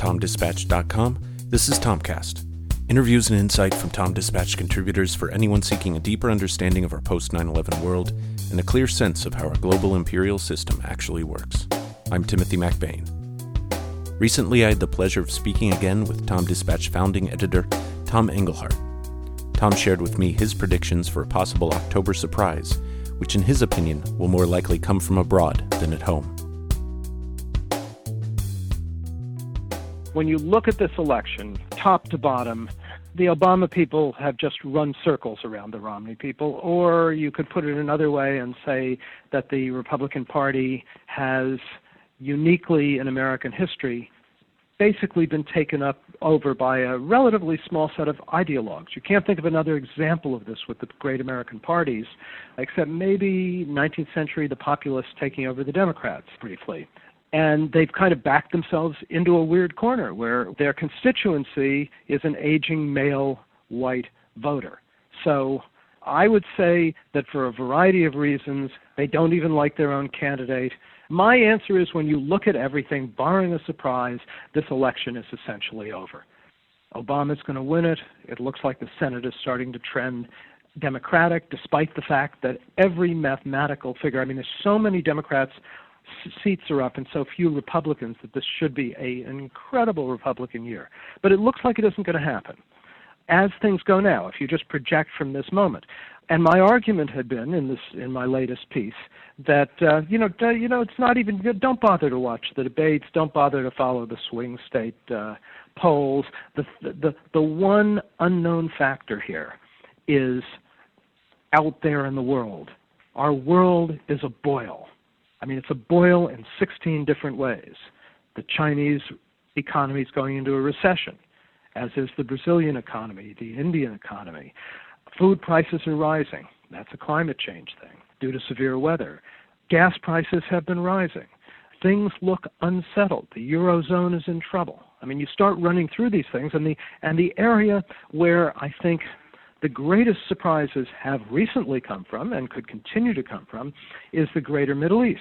TomDispatch.com, this is Tomcast. Interviews and insight from Tom Dispatch contributors for anyone seeking a deeper understanding of our post 9 11 world and a clear sense of how our global imperial system actually works. I'm Timothy MacBain. Recently, I had the pleasure of speaking again with Tom Dispatch founding editor Tom Engelhardt. Tom shared with me his predictions for a possible October surprise, which, in his opinion, will more likely come from abroad than at home. When you look at this election, top to bottom, the Obama people have just run circles around the Romney people, or you could put it another way and say that the Republican Party has uniquely in American history basically been taken up over by a relatively small set of ideologues. You can't think of another example of this with the great American parties, except maybe 19th century the populists taking over the Democrats briefly and they've kind of backed themselves into a weird corner where their constituency is an aging male white voter. So I would say that for a variety of reasons, they don't even like their own candidate. My answer is when you look at everything, barring a surprise, this election is essentially over. Obama's going to win it. It looks like the Senate is starting to trend Democratic, despite the fact that every mathematical figure, I mean, there's so many Democrats seats are up and so few Republicans that this should be a, an incredible Republican year. But it looks like it isn't going to happen. As things go now, if you just project from this moment, and my argument had been in this in my latest piece that uh, you know d- you know it's not even don't bother to watch the debates, don't bother to follow the swing state uh, polls. The, the the one unknown factor here is out there in the world. Our world is a boil I mean, it's a boil in 16 different ways. The Chinese economy is going into a recession, as is the Brazilian economy, the Indian economy. Food prices are rising. That's a climate change thing due to severe weather. Gas prices have been rising. Things look unsettled. The eurozone is in trouble. I mean, you start running through these things, and the and the area where I think the greatest surprises have recently come from and could continue to come from is the greater Middle East,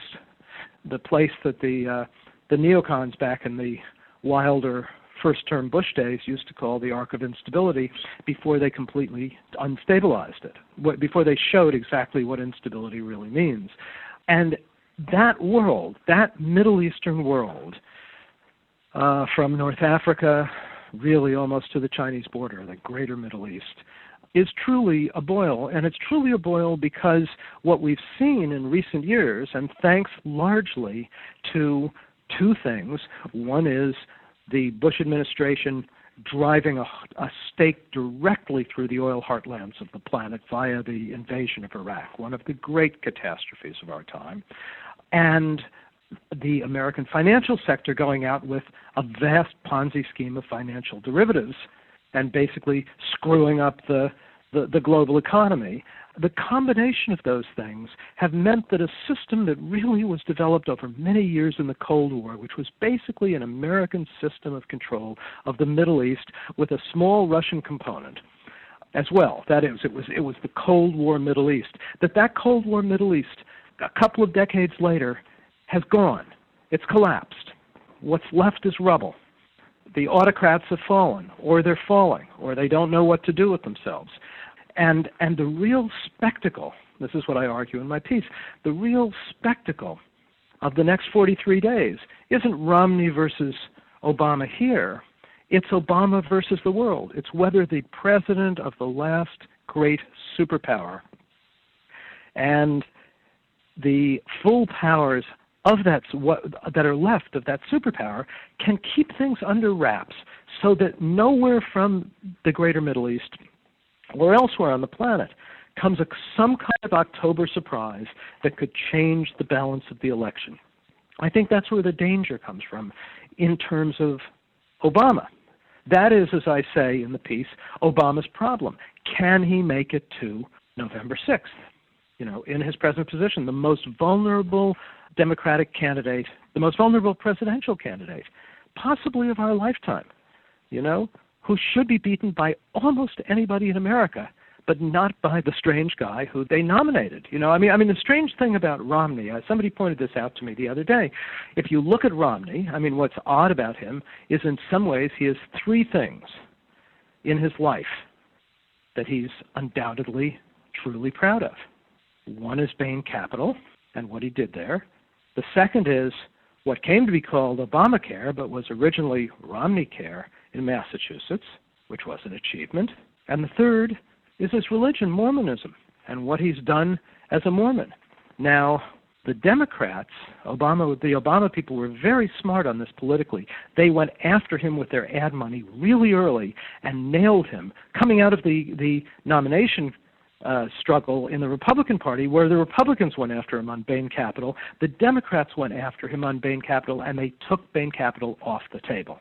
the place that the uh, the neocons back in the wilder first term Bush days used to call the arc of instability before they completely unstabilized it, before they showed exactly what instability really means. And that world, that Middle Eastern world, uh, from North Africa, really almost to the Chinese border, the greater Middle East, is truly a boil. And it's truly a boil because what we've seen in recent years, and thanks largely to two things one is the Bush administration driving a, a, stake directly through the oil heartlands of the planet via the invasion of Iraq, one of the great catastrophes of our time, and the American financial sector going out with a vast Ponzi scheme of financial derivatives and basically screwing up the, the, the global economy. The combination of those things have meant that a system that really was developed over many years in the Cold War, which was basically an American system of control of the Middle East with a small Russian component, as well. That is, it was it was the Cold War Middle East. That that Cold War Middle East, a couple of decades later, has gone. It's collapsed. What's left is rubble the autocrats have fallen, or they're falling, or they don't know what to do with themselves. And, and the real spectacle, this is what I argue in my piece, the real spectacle of the next 43 days isn't Romney versus Obama here, it's Obama versus the world. It's whether the president of the last great superpower and the full powers of that what, that are left of that superpower can keep things under wraps so that nowhere from the greater Middle East or elsewhere on the planet comes a, some kind of October surprise that could change the balance of the election. I think that's where the danger comes from in terms of Obama. That is, as I say in the piece, Obama's problem. Can he make it to November 6th? You know, in his present position, the most vulnerable Democratic candidate, the most vulnerable presidential candidate, possibly of our lifetime, you know, who should be beaten by almost anybody in America, but not by the strange guy who they nominated. You know, I mean, I mean, the strange thing about Romney, uh, somebody pointed this out to me the other day. If you look at Romney, I mean, what's odd about him is in some ways he has three things in his life that he's undoubtedly truly proud of. One is Bain Capital and what he did there. The second is what came to be called Obamacare, but was originally Romney Care in Massachusetts, which was an achievement. And the third is his religion, Mormonism, and what he's done as a Mormon. Now, the Democrats, Obama, the Obama people were very smart on this politically. They went after him with their ad money really early and nailed him. Coming out of the the nomination uh, struggle in the Republican Party, where the Republicans went after him on Bain Capital, the Democrats went after him on Bain Capital, and they took Bain Capital off the table.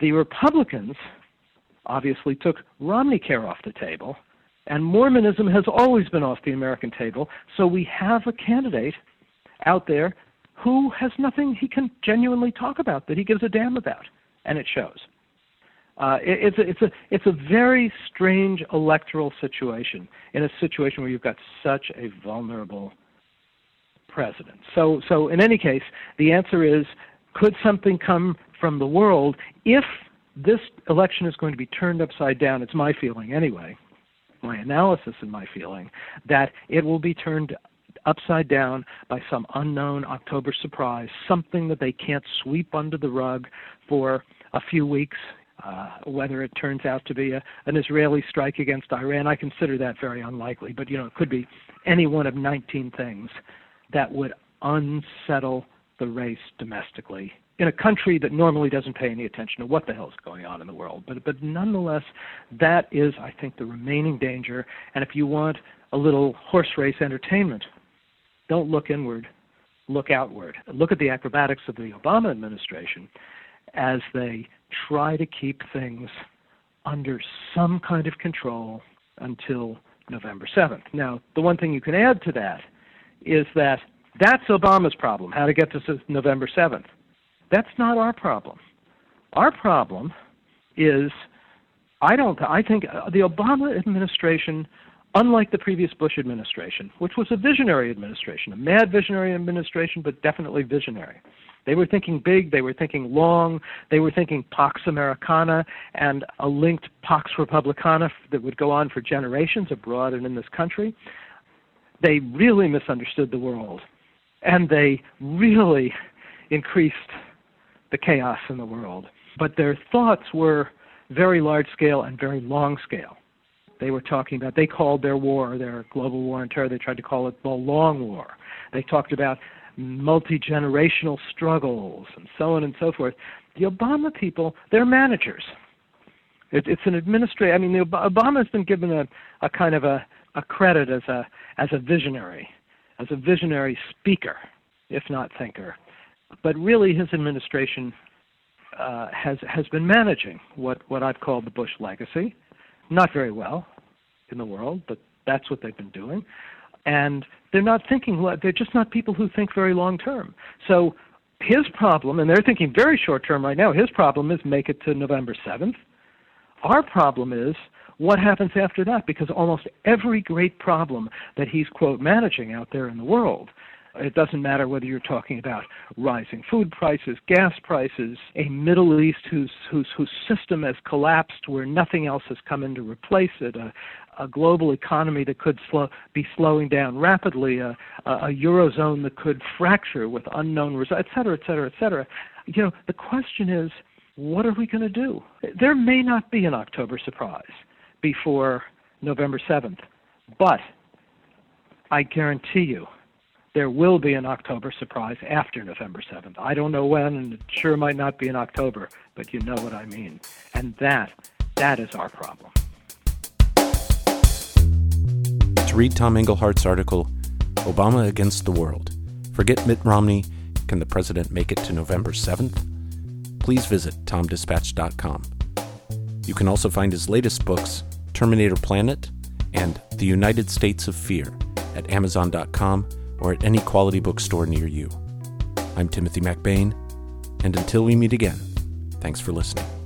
The Republicans obviously took Romney Care off the table and Mormonism has always been off the American table. So we have a candidate out there who has nothing he can genuinely talk about that he gives a damn about, and it shows. Uh, it, it's a, it's a it's a very strange electoral situation in a situation where you've got such a vulnerable president. So so in any case, the answer is could something come from the world if this election is going to be turned upside down? It's my feeling anyway my analysis and my feeling that it will be turned upside down by some unknown October surprise, something that they can't sweep under the rug for a few weeks. Uh, whether it turns out to be a, an Israeli strike against Iran, I consider that very unlikely. But you know, it could be any one of 19 things that would unsettle the race domestically in a country that normally doesn't pay any attention to what the hell is going on in the world. But but nonetheless, that is, I think, the remaining danger. And if you want a little horse race entertainment, don't look inward, look outward. Look at the acrobatics of the Obama administration as they try to keep things under some kind of control until November 7th. Now, the one thing you can add to that is that that's Obama's problem, how to get to November 7th. That's not our problem. Our problem is I don't I think uh, the Obama administration unlike the previous Bush administration, which was a visionary administration, a mad visionary administration but definitely visionary. They were thinking big, they were thinking long, they were thinking Pax Americana and a linked Pax Republicana that would go on for generations abroad and in this country. They really misunderstood the world and they really increased the chaos in the world. But their thoughts were very large scale and very long scale. They were talking about, they called their war, their global war on terror, they tried to call it the long war. They talked about multi generational struggles and so on and so forth. The Obama people, they're managers. It, it's an administrator. I mean, the, Obama has been given a, a kind of a, a credit as a as a visionary, as a visionary speaker, if not thinker but really his administration uh, has has been managing what what I've called the Bush legacy, not very well in the world, but that's what they've been doing, and they're not thinking. They're just not people who think very long term. So his problem, and they're thinking very short term right now. His problem is make it to November seventh. Our problem is what happens after that because almost every great problem that he's quote managing out there in the world it doesn't matter whether you're talking about rising food prices, gas prices, a Middle East whose whose whose system has collapsed, where nothing else has come in to replace it, a, a global economy that could slow, be slowing down rapidly, a, a, eurozone that could fracture with unknown results, et cetera, et cetera, et cetera. You know, the question is, what are we going to do? There may not be an October surprise before November 7th, but I guarantee you there will be an October surprise after November 7th. I don't know when, and it sure might not be in October, but you know what I mean. And that, that is our problem. To read Tom Engelhardt's article, Obama Against the World Forget Mitt Romney, Can the President Make It to November 7th? Please visit tomdispatch.com. You can also find his latest books, Terminator Planet and The United States of Fear, at amazon.com or at any quality bookstore near you. I'm Timothy MacBain, and until we meet again, thanks for listening.